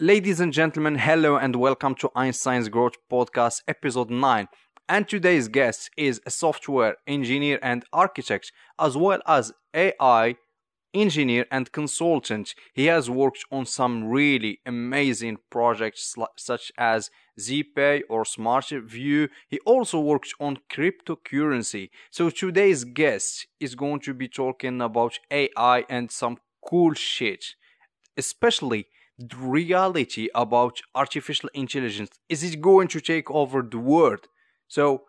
Ladies and gentlemen, hello and welcome to Einstein's Growth Podcast, episode 9. And today's guest is a software engineer and architect, as well as AI engineer and consultant. He has worked on some really amazing projects such as ZPay or SmartView. He also works on cryptocurrency. So today's guest is going to be talking about AI and some cool shit, especially reality about artificial intelligence? Is it going to take over the world? So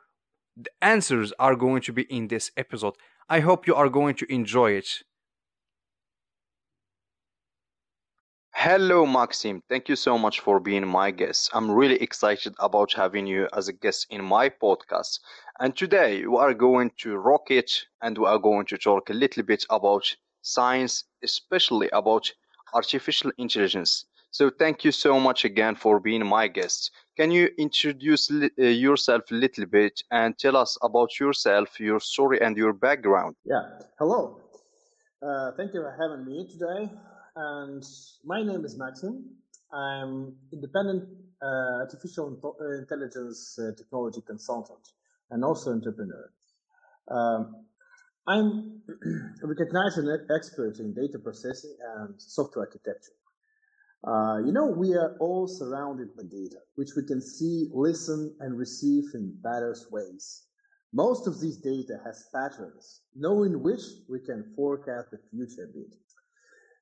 the answers are going to be in this episode. I hope you are going to enjoy it. Hello maxim. Thank you so much for being my guest. I'm really excited about having you as a guest in my podcast. And today we are going to rock it and we are going to talk a little bit about science especially about artificial intelligence. So thank you so much again for being my guest. Can you introduce li- uh, yourself a little bit and tell us about yourself, your story, and your background? Yeah. Hello. Uh, thank you for having me today. And my name is Maxim. I'm independent uh, artificial uh, intelligence uh, technology consultant and also entrepreneur. Um, I'm recognized an expert in data processing and software architecture. Uh, you know, we are all surrounded by data, which we can see, listen, and receive in various ways. Most of these data has patterns, knowing which we can forecast the future a bit.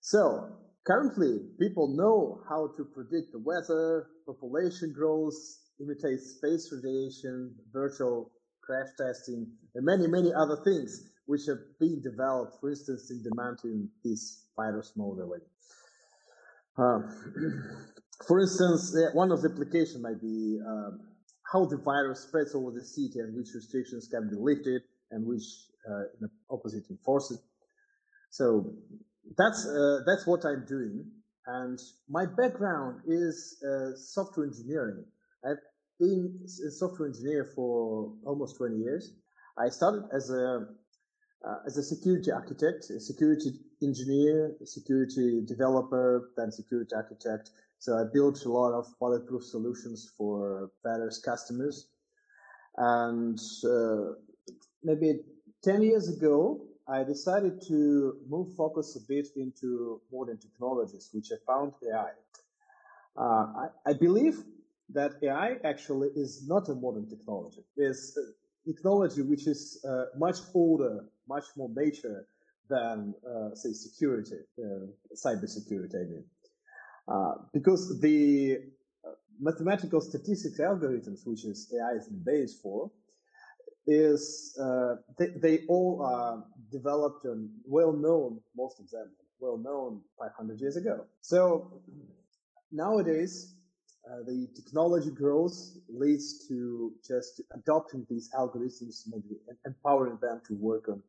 So, currently, people know how to predict the weather, population growth, imitate space radiation, virtual crash testing, and many, many other things which have been developed, for instance, in the mountain this virus modeling. Uh, for instance, one of the applications might be um, how the virus spreads over the city and which restrictions can be lifted and which uh, opposite enforced. So that's uh, that's what I'm doing. And my background is uh, software engineering. I've been a software engineer for almost 20 years. I started as a uh, as a security architect, a security engineer, a security developer, then security architect. So I built a lot of bulletproof solutions for various customers. And uh, maybe 10 years ago, I decided to move focus a bit into modern technologies, which I found AI. Uh, I, I, believe that AI actually is not a modern technology. It's technology which is uh, much older, much more mature than, uh, say, security, uh, cyber security, I mean. Uh, because the uh, mathematical statistics algorithms, which is AI is the base for, is they, they all are developed and well known, most of them well known 500 years ago. So nowadays, uh, the technology growth leads to just adopting these algorithms, maybe empowering them to work on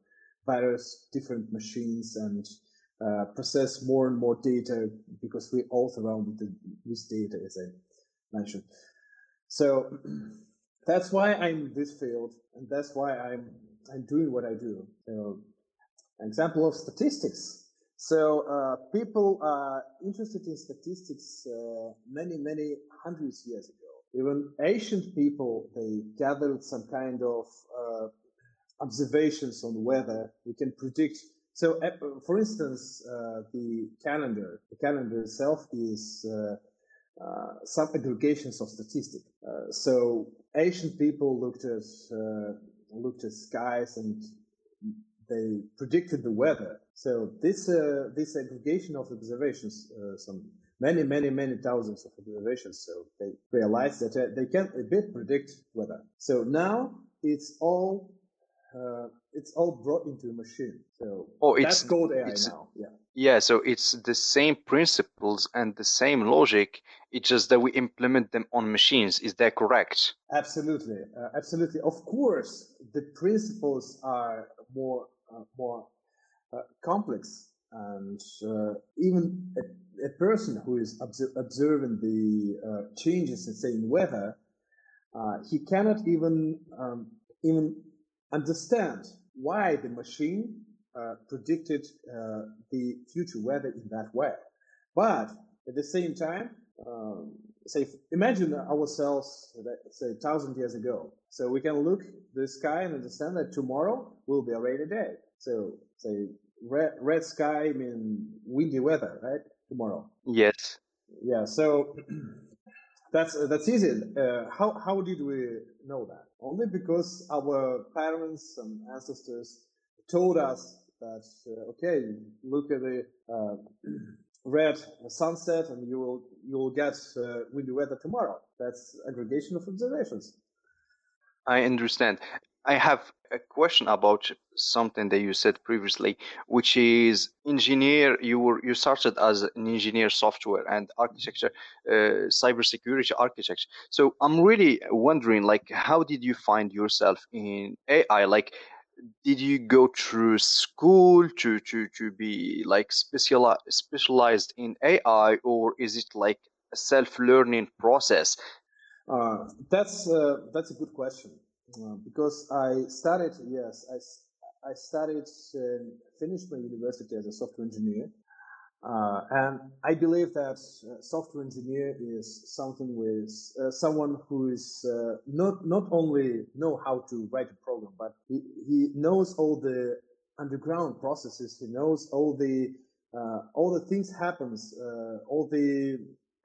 various different machines and uh, process more and more data because we're all surrounded with data, as I mentioned. So that's why I'm in this field, and that's why I'm I'm doing what I do. So, example of statistics. So uh, people are interested in statistics uh, many, many hundreds years ago. Even ancient people, they gathered some kind of uh, observations on weather. We can predict. So, uh, for instance, uh, the calendar, the calendar itself is uh, some aggregations of statistics. so, ancient people looked at looked at skies and they predicted the weather. So this uh, this aggregation of observations, uh, some many many many thousands of observations, so they realized that uh, they can a bit predict weather. So now it's all uh, it's all brought into a machine. So oh, it's, that's called AI now. Yeah. Yeah, so it's the same principles and the same logic. It's just that we implement them on machines. Is that correct? Absolutely, uh, absolutely. Of course, the principles are more uh, more complex and uh, even a, a, person who is obser- observing the changes in say in weather he cannot even um, even understand why the machine uh, predicted uh, the future weather in that way. But at the same time, um, say, imagine ourselves, say, thousand years ago. So we can look the sky and understand that tomorrow will be a rainy day. So say red, red sky mean windy weather, right? Tomorrow. Yes. Yeah. So that's uh, that's easy. Uh, how how did we know that? Only because our parents and ancestors told us that uh, okay, look at the uh, red sunset and you will you will get uh, windy weather tomorrow. That's aggregation of observations. I understand. I have a question about something that you said previously, which is engineer. You were you started as an engineer, software and architecture, uh, cybersecurity architecture. So I'm really wondering, like, how did you find yourself in AI? Like, did you go through school to to to be like specialized specialized in AI, or is it like a self learning process? Uh, that's uh, that's a good question uh, because I studied yes I I studied finished my university as a software engineer uh, and I believe that uh, software engineer is something with uh, someone who is uh, not not only know how to write a program, but he, he knows all the underground processes. He knows all the uh, all the things happens, uh, all the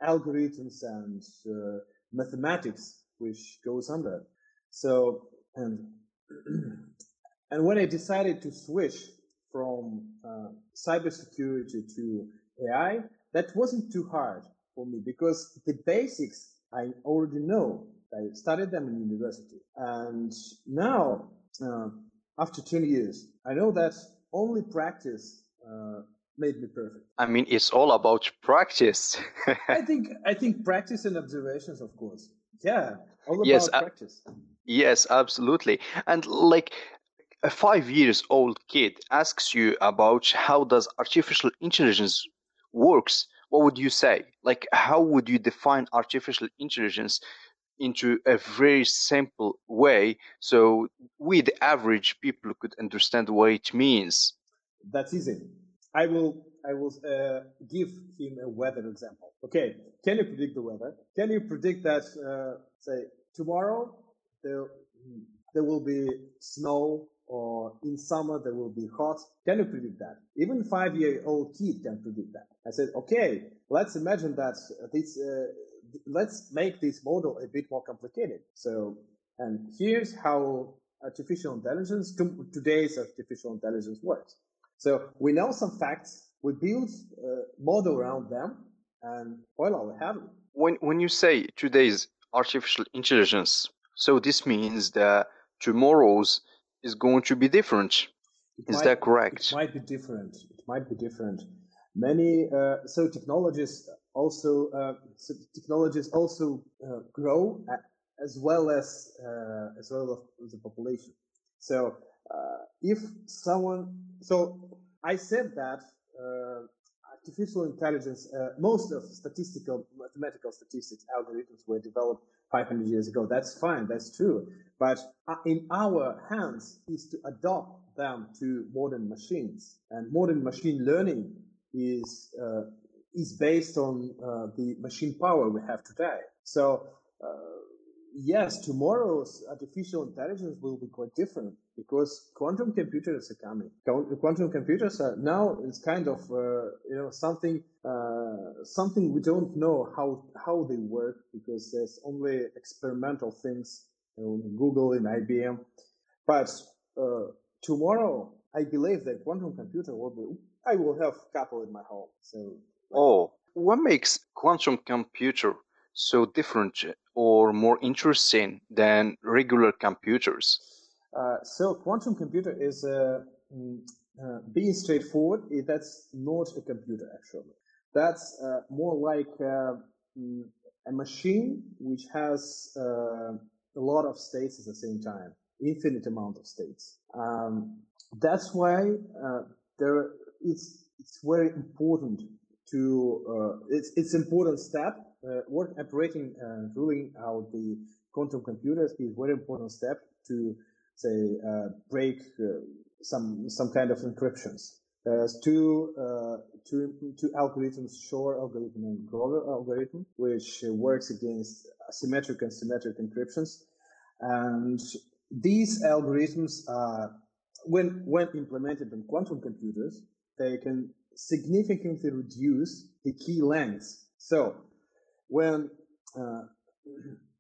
algorithms and mathematics which goes under. So and and when I decided to switch from uh, cybersecurity to AI, that wasn't too hard for me because the basics I already know. I studied them in university. And now, uh, after 10 years, I know that only practice uh, made me perfect. I mean, it's all about practice. I think I think practice and observations, of course. Yeah, all about yes, practice. Uh, yes, absolutely. And like a five years old kid asks you about how does artificial intelligence works what would you say? Like how would you define artificial intelligence into a very simple way so we the average people could understand what it means? That's easy. I will i will uh, give him a weather example. Okay can you predict the weather? Can you predict that uh, say tomorrow there, there will be snow or in summer there will be hot. Can you predict that? Even five-year-old kid can predict that. I said, okay, let's imagine that this, uh, let's make this model a bit more complicated. So, and here's how artificial intelligence, today's artificial intelligence works. So we know some facts, we build a model around them, and voila, we have it. When, when you say today's artificial intelligence, so this means that tomorrow's is going to be different. It is might, that correct? It might be different. It might be different. Many uh, so technologies also uh, so technologies also uh, grow as well as uh, as well as the population. So uh, if someone so I said that uh, artificial intelligence, most of statistical mathematical statistics algorithms were developed 500 years ago. That's fine. That's true. But uh, in our hands is to adopt them to modern machines. And modern machine learning is, uh, is based on uh, the machine power we have today. So, uh, yes, tomorrow's artificial intelligence will be quite different because quantum computers are coming. Quantum computers are now it's kind of uh, you know something uh, something we don't know how how they work because there's only experimental things in Google and IBM. But uh, tomorrow, I believe that quantum computer will be. I will have couple in my home. So. Oh, what makes quantum computer so different or more interesting than regular computers? Uh, so quantum computer is uh, mm, uh, being straightforward. That's not a computer actually. That's uh, more like uh, mm, a machine which has a lot of states at the same time, infinite amount of states. Um, that's why there it's it's very important to it's it's important step. work operating ruling out the quantum computers is very important step to say uh, break uh, some some kind of encryptions. There's two, uh, two, two algorithms, Shor algorithm and Grover algorithm, which works against asymmetric and symmetric encryptions. And these algorithms are, when, when implemented in quantum computers, they can significantly reduce the key lengths. So when uh,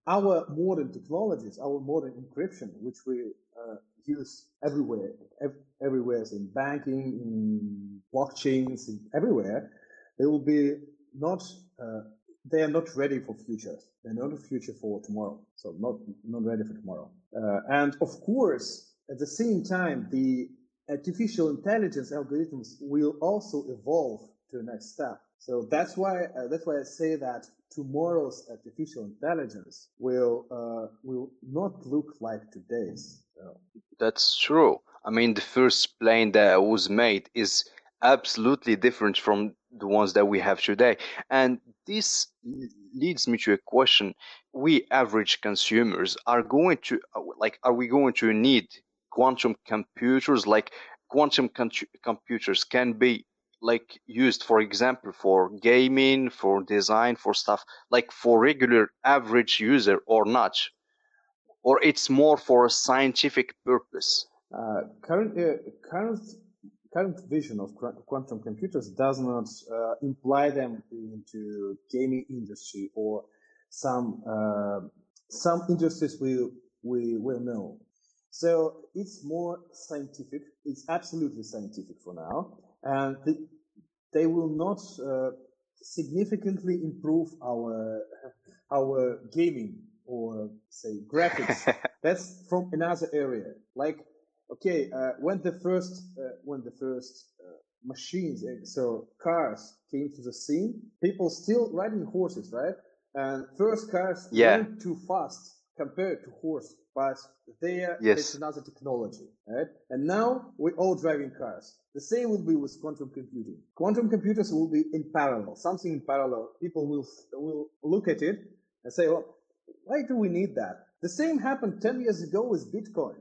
our modern technologies, our modern encryption, which we uh, use everywhere, ev- everywhere in banking, in blockchains, in everywhere, they will be not, uh, they are not ready for future. They're not a future for tomorrow. So not, not ready for tomorrow. Uh, and of course, at the same time, the artificial intelligence algorithms will also evolve to the next step. So that's why, uh, that's why I say that tomorrow's artificial intelligence will uh, will not look like today's. So. That's true. I mean, the first plane that was made is absolutely different from the ones that we have today, and this leads me to a question: We average consumers are going to like, are we going to need quantum computers? Like, quantum computers can be like used for example for gaming for design for stuff like for regular average user or not? Or it's more for a scientific purpose? Uh, current uh, current current vision of quantum computers does not uh, imply them into gaming industry or some uh, some industries we we will know. So it's more scientific. It's absolutely scientific for now and the, they will not uh, significantly improve our our gaming or say graphics. That's from another area. Like, okay, uh, when the first uh, when the first uh, machines, so cars came to the scene, people still riding horses, right? And first cars yeah. went too fast compared to horse but there yes. it's another technology, right? And now we're all driving cars. The same will be with quantum computing. Quantum computers will be in parallel, something in parallel. People will will look at it and say, "Well, why do we need that?" The same happened 10 years ago with Bitcoin.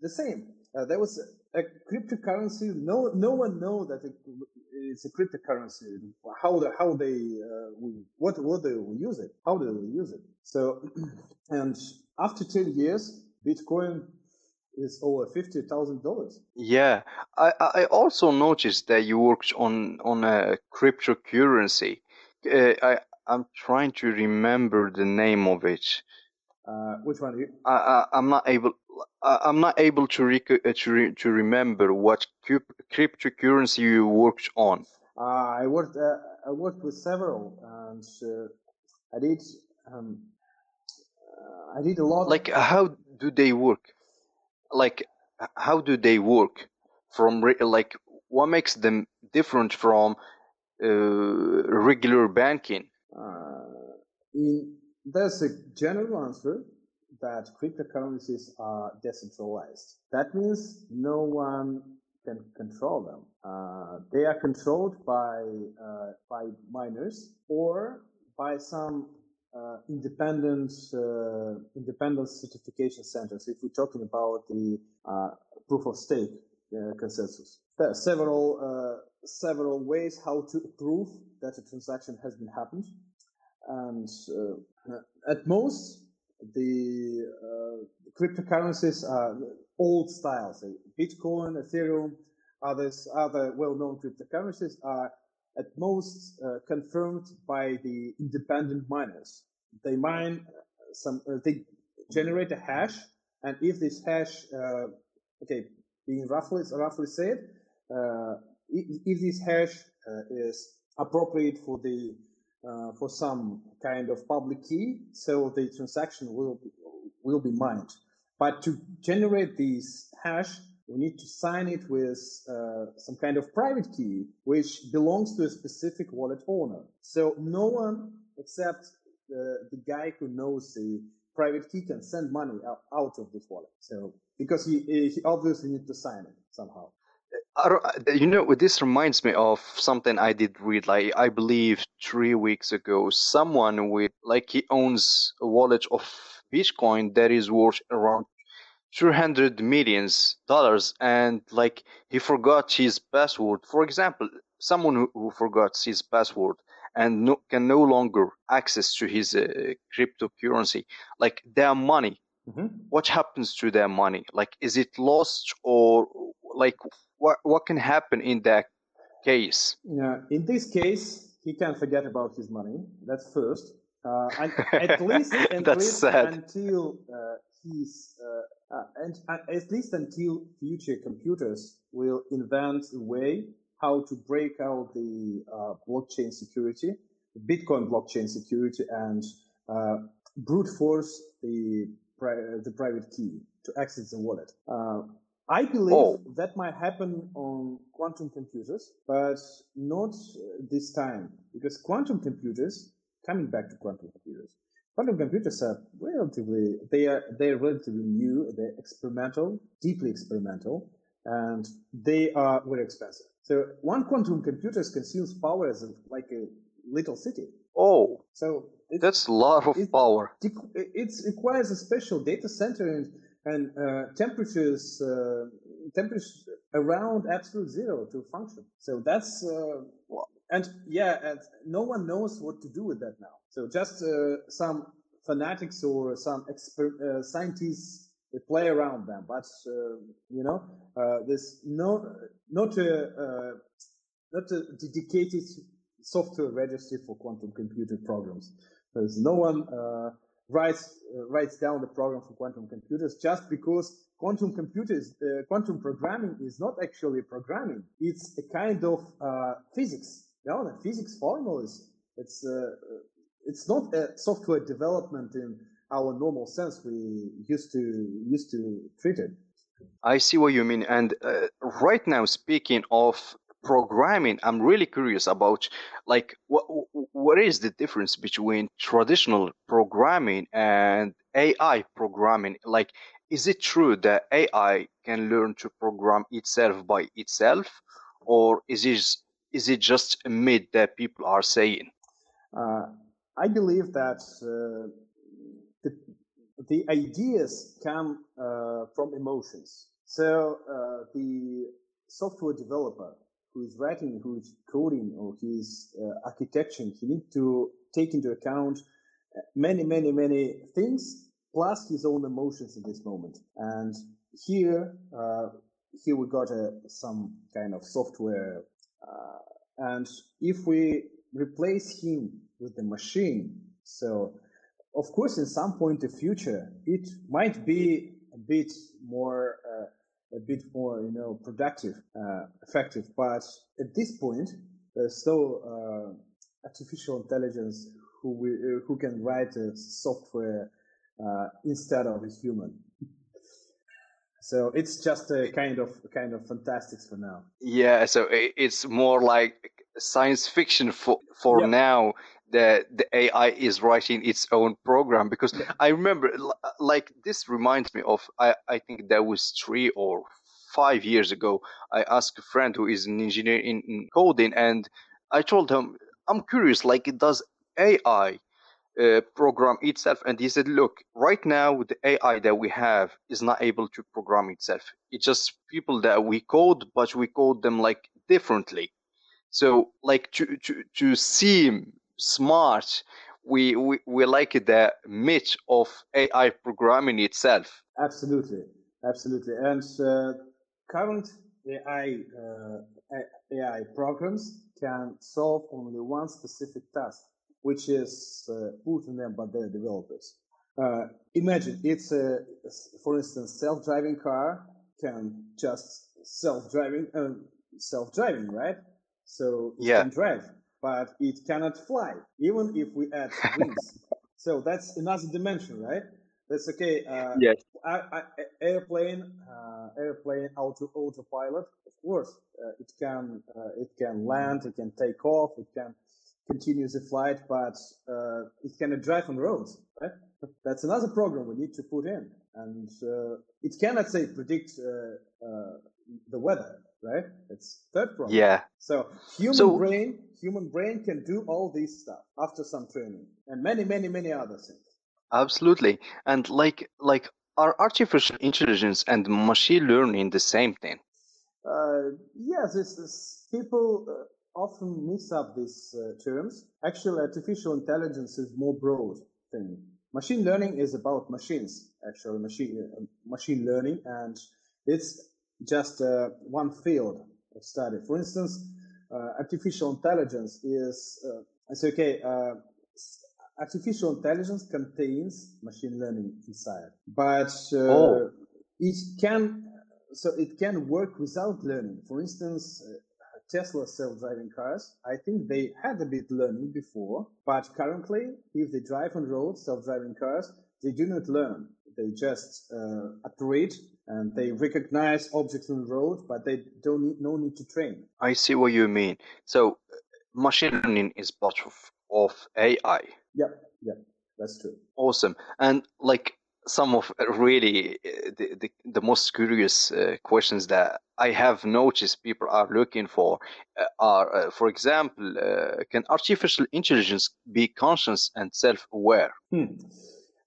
The same. Uh, there was a, a, cryptocurrency. No, no one knew that it, it's a cryptocurrency. How the, how they uh, what what they will use it? How they will use it? So, and after 10 years, Bitcoin is over fifty thousand dollars. Yeah, I I also noticed that you worked on on a cryptocurrency. Uh, I I'm trying to remember the name of it. Uh, which one? I, I am not able. I, am not able to rec- uh, to re- to remember what cryptocurrency you worked on. Uh, I worked. Uh, I worked with several, and uh, I did. Um, I did a lot. Like, how do they work? Like, how do they work? From re- like, what makes them different from uh, regular banking? Uh, in there's a general answer that cryptocurrencies are decentralized. That means no one can control them. Uh, they are controlled by uh, by miners or by some uh, independent uh, independent certification centers. If we're talking about the uh, proof of stake uh, consensus, there are several several ways how to prove that a transaction has been happened, and at most the, the cryptocurrencies are old styles, Bitcoin, Ethereum, others other well-known cryptocurrencies are at most uh, confirmed by the independent miners. They mine some, uh, they generate a hash, and if this hash, uh, okay, being roughly roughly said, uh, if, if, this hash uh, is appropriate for the uh, for some kind of public key, so the transaction will be, will be mined. But to generate this hash, we need to sign it with uh, some kind of private key, which belongs to a specific wallet owner. So no one except the, the guy who knows the private key can send money out, of this wallet. So because he, he obviously needs to sign it somehow. You know, this reminds me of something I did read, like I believe three weeks ago. Someone with like he owns a wallet of Bitcoin that is worth around 300 millions dollars and like he forgot his password for example someone who, who forgot his password and no, can no longer access to his uh, cryptocurrency like their money mm-hmm. what happens to their money like is it lost or like what what can happen in that case? Yeah in this case he can forget about his money. That's first. Uh, and at least, at least until uh, he's uh, uh and uh, at least until future computers will invent a way how to break out the uh, blockchain security, Bitcoin blockchain security, and brute force the pri- the private key to access the wallet. I believe oh. that might happen on quantum computers, but not this time because quantum computers coming back to quantum computers. Quantum computers are relatively they are they are relatively new. They're experimental, deeply experimental, and they are very expensive. So one quantum computer consumes power as a, like a little city. Oh, so that's a lot of it, power. It requires a special data center and and uh, temperatures uh, temperatures around absolute zero to function. So that's uh, and yeah, and no one knows what to do with that now. So just uh, some fanatics or some exper- uh, scientists they play around them, but uh, you know, uh, there's no not a uh, not a dedicated software registry for quantum computer programs. There's no one uh, writes writes down the program for quantum computers just because quantum computers, quantum programming is not actually programming. It's a kind of physics you know, the physics formulas. It's uh, it's not a software development in our normal sense we used to used to treat it. I see what you mean. And uh, right now, speaking of programming, I'm really curious about like what what is the difference between traditional programming and AI programming? Like, is it true that AI can learn to program itself by itself, or is it is it just a myth that people are saying? Uh, I believe that uh, the, the ideas come uh, from emotions. So uh, the software developer who is writing, who is coding, or who is uh, architecting, he needs to take into account many, many, many things plus his own emotions in this moment. And here, uh, here we got a, some kind of software uh, and if we replace him with the machine, so of course, in some point in the future, it might be a bit more, uh, a bit more, you know, productive, uh, effective. But at this point, there's still uh, artificial intelligence who we, uh, who can write a software uh, instead of a human. So it's just a kind of kind of fantastics for now. Yeah, so it's more like science fiction for for yep. now that the AI is writing its own program because yeah. I remember like this reminds me of I, I think that was three or five years ago I asked a friend who is an engineer in, in coding and I told him I'm curious like does AI uh, program itself? And he said look right now the ai that we have is not able to program itself. It's just people that we code but we code them like differently. So like to to, to seem smart we, we we like the myth of ai programming itself absolutely absolutely and uh, current ai uh, ai programs can solve only one specific task which is uh, put in them by their developers. Uh, imagine it's a, for instance, self-driving car can just self-driving, uh, self-driving, right? So yeah. can drive, but it cannot fly, even if we add wings. so that's another dimension, right? That's okay. Uh, yes. I, I, airplane, uh, airplane auto autopilot. Of course, uh, it can uh, it can land, it can take off, it can continue the flight, but uh, it cannot drive on roads. Right? That's another program we need to put in, and uh, it cannot say predict uh, uh the weather. Right? It's third program. Yeah. So human so, brain, human brain can do all this stuff after some training, and many, many, many other things. Absolutely, and like like are artificial intelligence and machine learning the same thing? Uh, yes, it's, it's people uh, often mix up these uh, terms. Actually, artificial intelligence is more broad thing. Machine learning is about machines, actually, machine uh, machine learning, and it's just uh, one field of study. For instance, uh, artificial intelligence is it's okay artificial intelligence contains machine learning inside, but uh, oh. it can so it can work without learning. For instance, uh, Tesla self-driving cars, I think they had a bit learning before, but currently, if they drive on road, self-driving cars, they do not learn. They just uh, operate and they recognize objects on the road, but they don't need no need to train. I see what you mean. So, machine learning is part of, of AI. Yep, yep, that's true. Awesome. And like some of really uh, the, the, the most curious uh, questions that I have noticed people are looking for uh, are, uh, for example, uh, can artificial intelligence be conscious and self-aware? Hmm.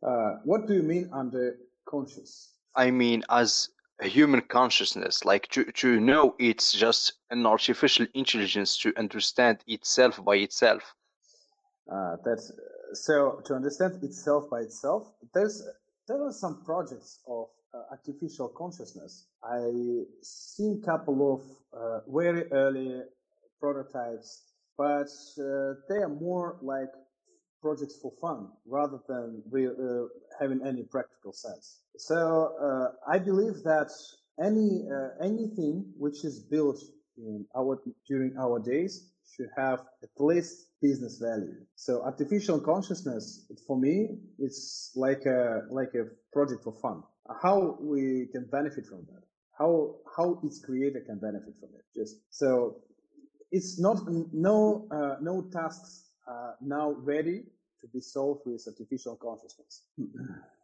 Uh, what do you mean under conscious? I mean as a human consciousness, like to, to know it's just an artificial intelligence to understand itself by itself. that's so to understand itself by itself, there's there are some projects of uh, artificial consciousness. I seen a couple of uh, very early prototypes, but uh, they are more like projects for fun rather than uh, having any practical sense. So uh, I believe that any uh, anything which is built in our during our days should have at least business value. So artificial consciousness, for me, it's like a like a project for fun. How we can benefit from that? How how its creator can benefit from it? Just so it's not no uh, no tasks uh, now ready to be solved with artificial consciousness.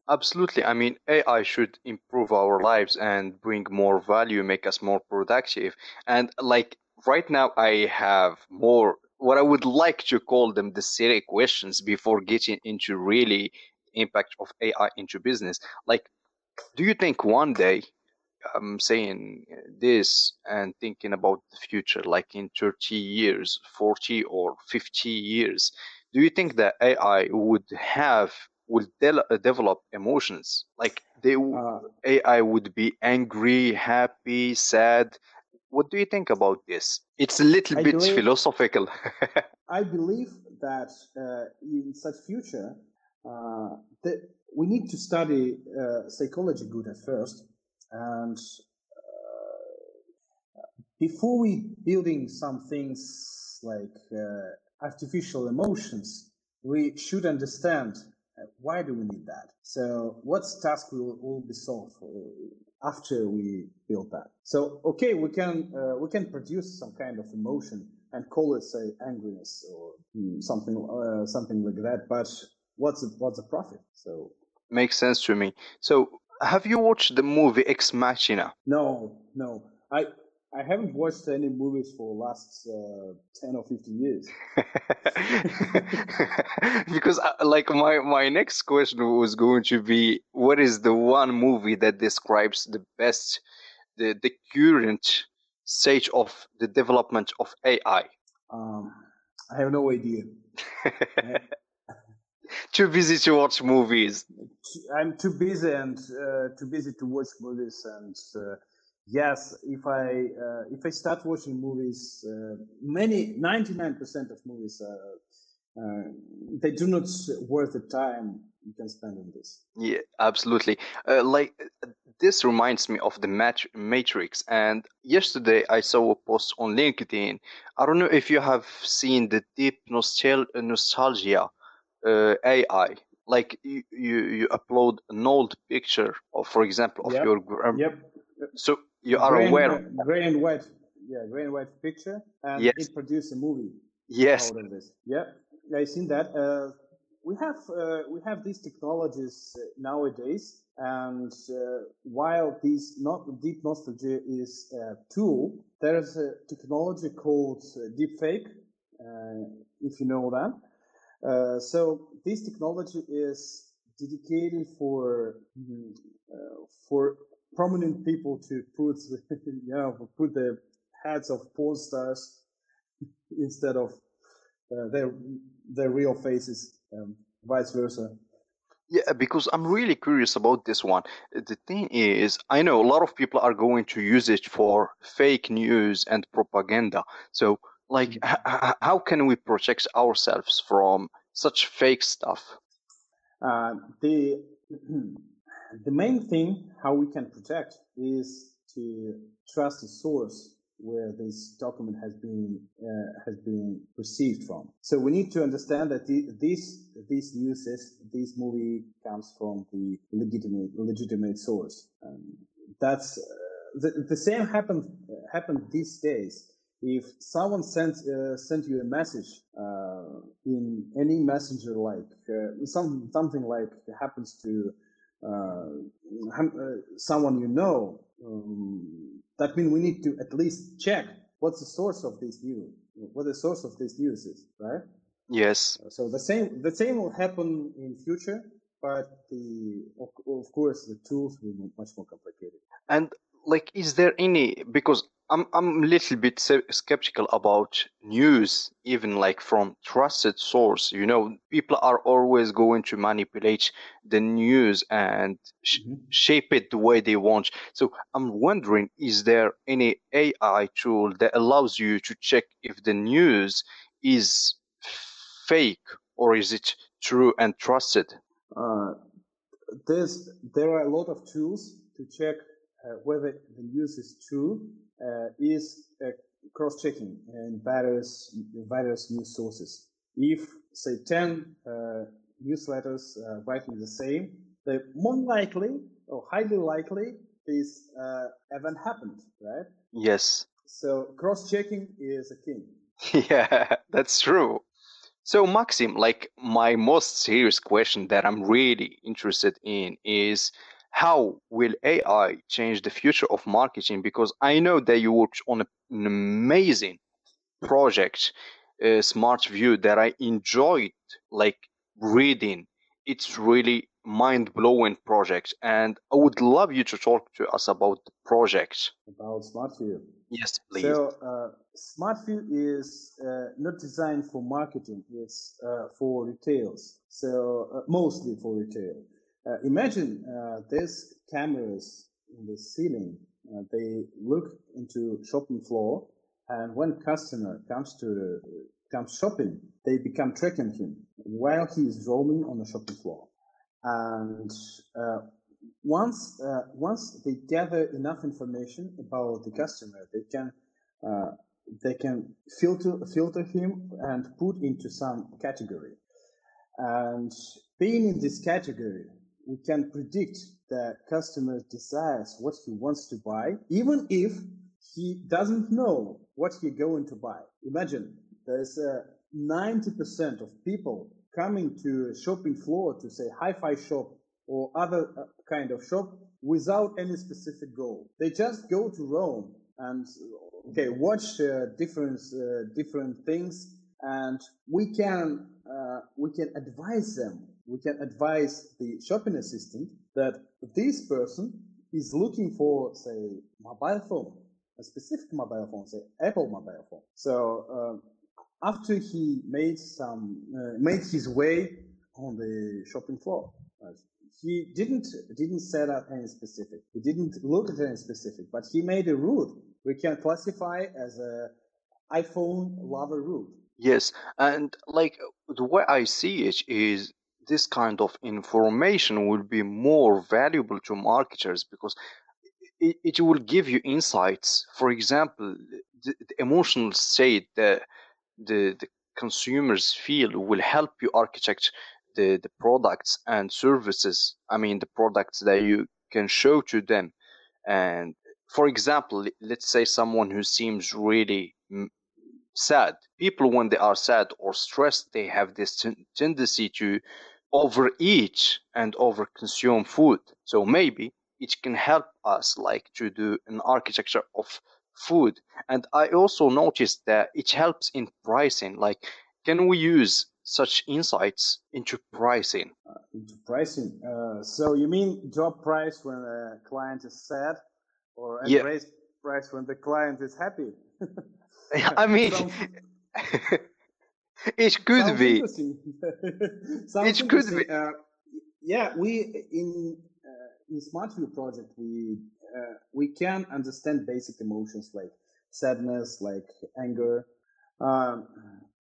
Absolutely. I mean, AI should improve our lives and bring more value, make us more productive. And like right now, I have more what I would like to call them the silly questions before getting into really impact of AI into business. Like, do you think one day I'm saying this and thinking about the future, like in 30 years, 40 or 50 years, do you think that AI would have will de- develop emotions? Like they uh, AI would be angry, happy, sad, what do you think about this? It's a little I bit believe, philosophical. I believe that uh, in such future, uh, that we need to study uh, psychology good at first, and uh, before we building some things like uh, artificial emotions, we should understand uh, why do we need that. So, what task will, will be solved after we build that. So okay, we can uh, we can produce some kind of emotion and call it say angriness or something uh, something like that. But what's the, what's the profit? So makes sense to me. So have you watched the movie Ex Machina? No, no. I I haven't watched any movies for last uh, ten or fifteen years. because, uh, like, my my next question was going to be, what is the one movie that describes the best, the the current stage of the development of AI? Um, I have no idea. too busy to watch movies. I'm too busy and uh, too busy to watch movies and uh, yes, if I uh, if I start watching movies, uh, many ninety nine percent of movies uh, uh, they do not worth the time you can spend on this. Yeah, absolutely. Uh, like this reminds me of the mat- Matrix. And yesterday I saw a post on LinkedIn. I don't know if you have seen the deep nostal- nostalgia uh, AI like you, you, you upload an old picture of for example of yep. your yep. so you are gray aware and, gray and white yeah gray and white picture and yes. it produced a movie. Yes. Out of this? Yeah I've seen that. Uh, we have uh, we have these technologies nowadays and uh, while this not deep nostalgia is a tool there's a technology called uh, deepfake uh, if you know that so this technology is dedicated for mm, uh, for prominent people to put you know put the heads of porn stars instead of uh, their their real faces, um, vice versa. Yeah, because I'm really curious about this one. The thing is, I know a lot of people are going to use it for fake news and propaganda. So, like, Mm. h- how can we protect ourselves from such fake stuff? Uh, the the main thing how we can protect is to trust the source where this document has been uh, has been received from. So we need to understand that the, this this news is this movie comes from the legitimate legitimate source. Um, that's uh, the, the same happened happened these days. If someone sent uh, sent you a message uh, in any messenger, like uh, some something like happens to uh, uh, someone you know, um, that means we need to at least check what's the source of this news, what the source of this news is, right? Yes. So the same the same will happen in future, but the of, of course the tools will be much more complicated. And like, is there any, because I'm, I'm a little bit skeptical about news, even like from trusted source. You know, people are always going to manipulate the news and sh- Mhm. shape it the way they want. So I'm wondering, is there any AI tool that allows you to check if the news is fake or is it true and trusted? Uh, there's there are a lot of tools to check whether the news is true. Uh, is uh, cross-checking in various various news sources. If say ten uh, newsletters uh, writing the same, they more likely or highly likely this uh, event happened, right? Yes. So cross-checking is a king. Yeah, that's true. So, Maxim, like my most serious question that I'm really interested in is how will AI change the future of marketing? Because I know that you worked on a- an amazing project, uh, Smart View, that I enjoyed like reading. It's really mind-blowing project, and I would love you to talk to us about the project. About SmartView. Yes, please. So uh, SmartView is uh, not designed for marketing; it's uh, for retails. So uh, mostly for retail. Uh, imagine uh, there's cameras in the ceiling. Uh, they look into shopping floor, and when customer comes to the, comes shopping, they become tracking him while he is roaming on the shopping floor. And uh, once uh, once they gather enough information about the customer, they can uh, they can filter filter him and put into some category. And being in this category, we can predict the customer's desires what he wants to buy, even if he doesn't know what he's going to buy. Imagine there's uh, 90% of people coming to a shopping floor to say hi-fi shop or other uh, kind of shop without any specific goal. They just go to roam and okay watch uh, different uh, different things, and we can uh, we can advise them. We can advise the shopping assistant that this person is looking for say mobile phone, a specific mobile phone, say Apple mobile phone. So um, after he made some uh, made his way on the shopping floor. uh, he didn't didn't set up any specific. He didn't look at any specific, but he made a route we can classify as a iPhone lover route. Yes, and like the way I see it is this kind of information will be more valuable to marketers because it, it will give you insights. For example, the, the emotional state that the, the consumers feel will help you architect the, the products and services. I mean, the products that you can show to them. And for example, let's say someone who seems really mm, sad. People, when they are sad or stressed, they have this ten- tendency to overeat and overconsume food. So maybe it can help us like to do an architecture of food. And I also noticed that it helps in pricing. Like, can we use such insights into pricing? into pricing. Uh, so you mean drop price when a client is sad, or yeah. raise price when the client is happy? I mean, it could be. it could be. Uh, yeah, we in uh, in SmartView project we uh, we can understand basic emotions like sadness, like anger. Um,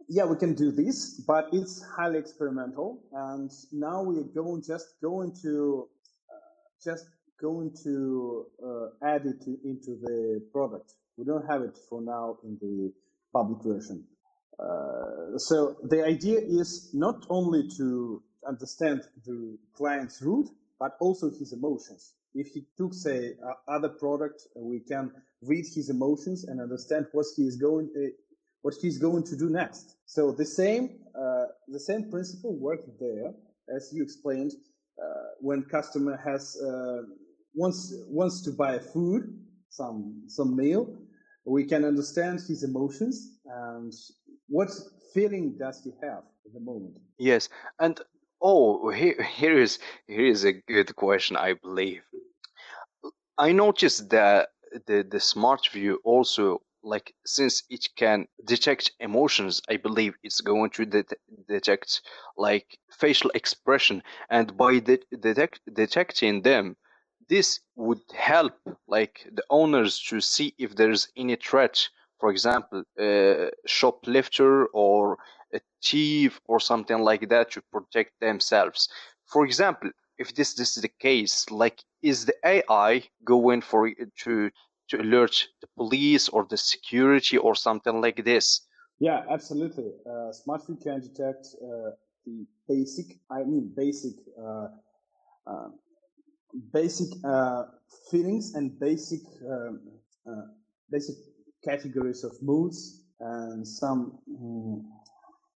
yeah, we can do this, but it's highly experimental. And now we're going just going to uh, just going to uh, add it to, into the product. We don't have it for now in the public version. Uh, so the idea is not only to understand the client's route, but also his emotions. If he took, say, other product, we can read his emotions and understand what he is going, uh, what he's going to do next. So the same, uh, the same principle worked there, as you explained, uh, when customer has uh, wants wants to buy food, some some meal, we can understand his emotions and what feeling does he have at the moment. Yes, and oh, here here is here is a good question, I believe. I noticed that the the SmartView also like since it can detect emotions i believe it's going to det- detect like facial expression and by de- detect- detecting them this would help like the owners to see if there's any threat for example a shoplifter or a thief or something like that to protect themselves for example if this, this is the case like is the ai going for to to alert the police or the security or something like this. Yeah, absolutely. Uh, SmartView can detect uh, the basic, I mean, basic, uh, uh basic uh, feelings and basic, um, uh, basic categories of moods and some, um,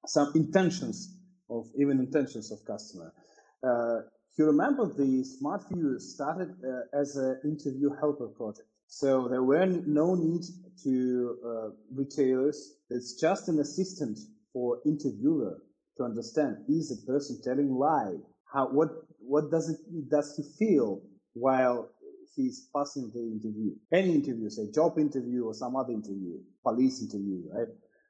some intentions of even intentions of customer. you remember the SmartView started as an interview helper project so there were no need to uh, retailers. It's just an assistant for interviewer to understand is the person telling lie? How what what does it does he feel while he's passing the interview? Any interview, say job interview or some other interview, police interview, right?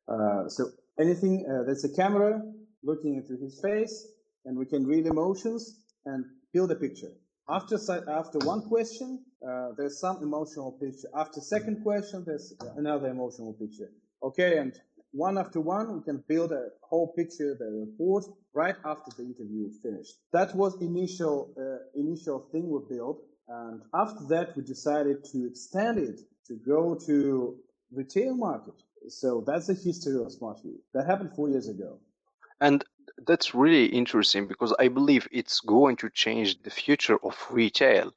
Uh, so anything uh, that's a camera looking into his face, and we can read emotions and build a picture. After, after one question, uh, there's some emotional picture. After second question, there's another emotional picture. Okay, and one after one, we can build a whole picture, the report, right after the interview is finished. That was initial uh, initial thing we built, and after that, we decided to extend it to go to retail market. So that's the history of SmartView. That happened four years ago. And that's really interesting because I believe it's going to change the future of retail.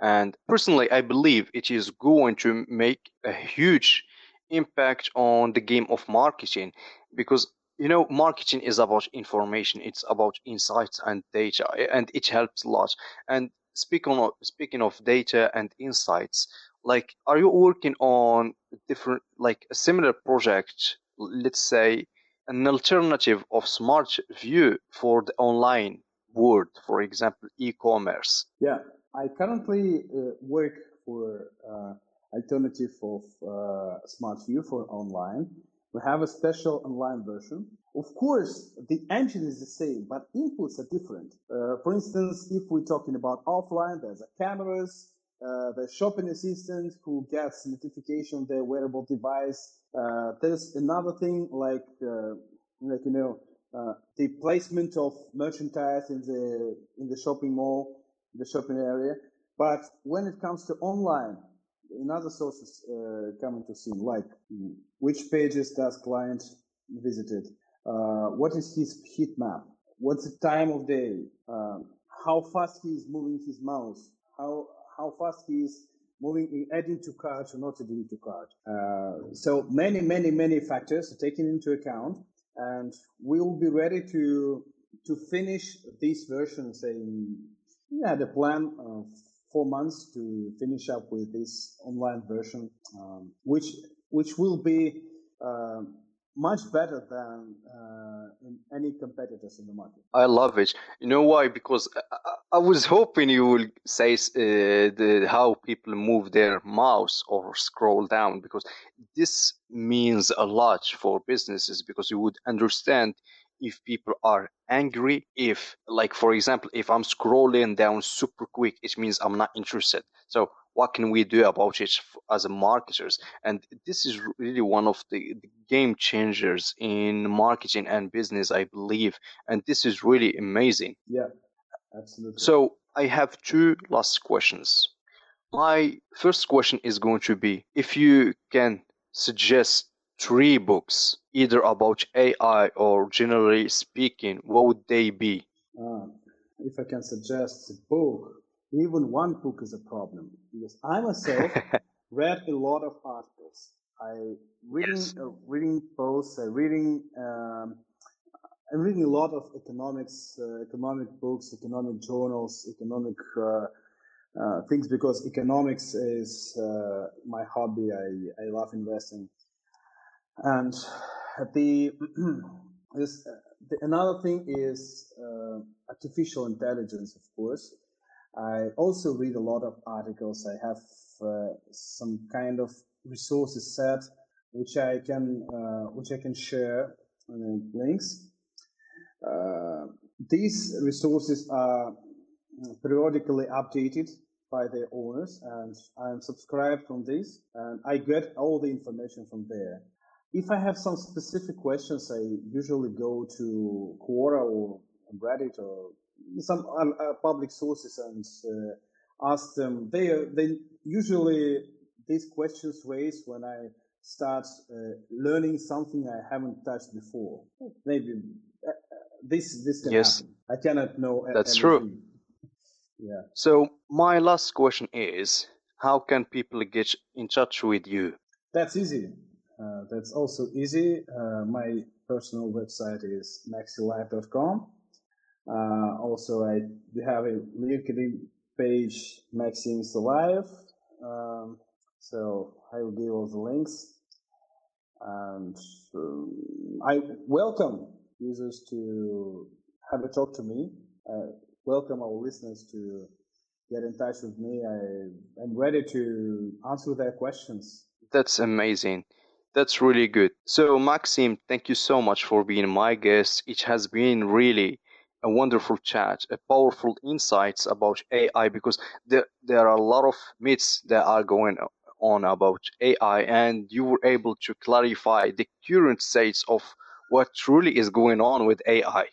And personally, I believe it is going to make a huge impact on the game of marketing because you know marketing is about information it's about insights and data and it helps a lot and speaking of speaking of data and insights like are you working on different like a similar project let's say an alternative of smart view for the online world, for example, e-commerce? Yeah, I currently uh, work for uh, alternative of uh, SmartView for online. We have a special online version. Of course, the engine is the same, but inputs are different. Uh, for instance, if we're talking about offline, there's a cameras, uh, the shopping assistant who gets notification on their wearable device. Uh, there's another thing like, uh, like you know, uh, the placement of merchandise in the in the shopping mall, the shopping area. But when it comes to online, another sources uh, come into scene, like which pages does client visited, uh, what is his heat map, what's the time of day, um, how fast he is moving his mouse, how how fast he is moving, in adding to cart or not adding to cart. Uh, so many, many, many factors are taken into account, and we will be ready to to finish this version. Say, yeah, the plan of four months to finish up with this online version, um, which which will be uh, much better than uh, in any competitors in the market. I love it. You know why? Because I, I was hoping you will say uh, the, how people move their mouse or scroll down because this means a lot for businesses because you would understand if people are angry if like for example if i'm scrolling down super quick it means i'm not interested so what can we do about it as marketers? And this is really one of the, the, game changers in marketing and business i believe. And this is really amazing. Yeah absolutely. So i have two last questions. My first question is going to be if you can suggest three books either about ai or generally speaking what would they be? Uh, if i can suggest a book even one book is a problem because I myself read a lot of articles. I reading yes. uh, reading posts. I reading. Um, I'm reading a lot of economics, uh, economic books, economic journals, economic uh, uh things because economics is uh, my hobby. I, I love investing, and the this the, another thing is uh, artificial intelligence, of course. I also read a lot of articles. I have uh, some kind of resources set which I can uh, which I can share uh, links. Uh, these resources are periodically updated by their owners, and I'm subscribed from this, and I get all the information from there. If I have some specific questions, I usually go to Quora or Reddit or some uh, uh, public sources and uh, ask them. They they usually these questions raised when I start learning something I haven't touched before. Maybe this this can yes. happen. I cannot know. That's everything. true. Yeah. So my last question is, how can people get in touch with you? That's easy. Uh, that's also easy. Uh, my personal website is maxilife.com. Uh, also, I have a LinkedIn page, Maxims Alive. Um, so I will give all the links. And um, I welcome users to have a talk to me. Welcome our listeners to get in touch with me. I am ready to answer their questions. That's amazing. That's really good. So, Maxim, thank you so much for being my guest. It has been really a wonderful chat, a powerful insights about AI because there there are a lot of myths that are going on about AI, and you were able to clarify the current states of what truly is going on with AI.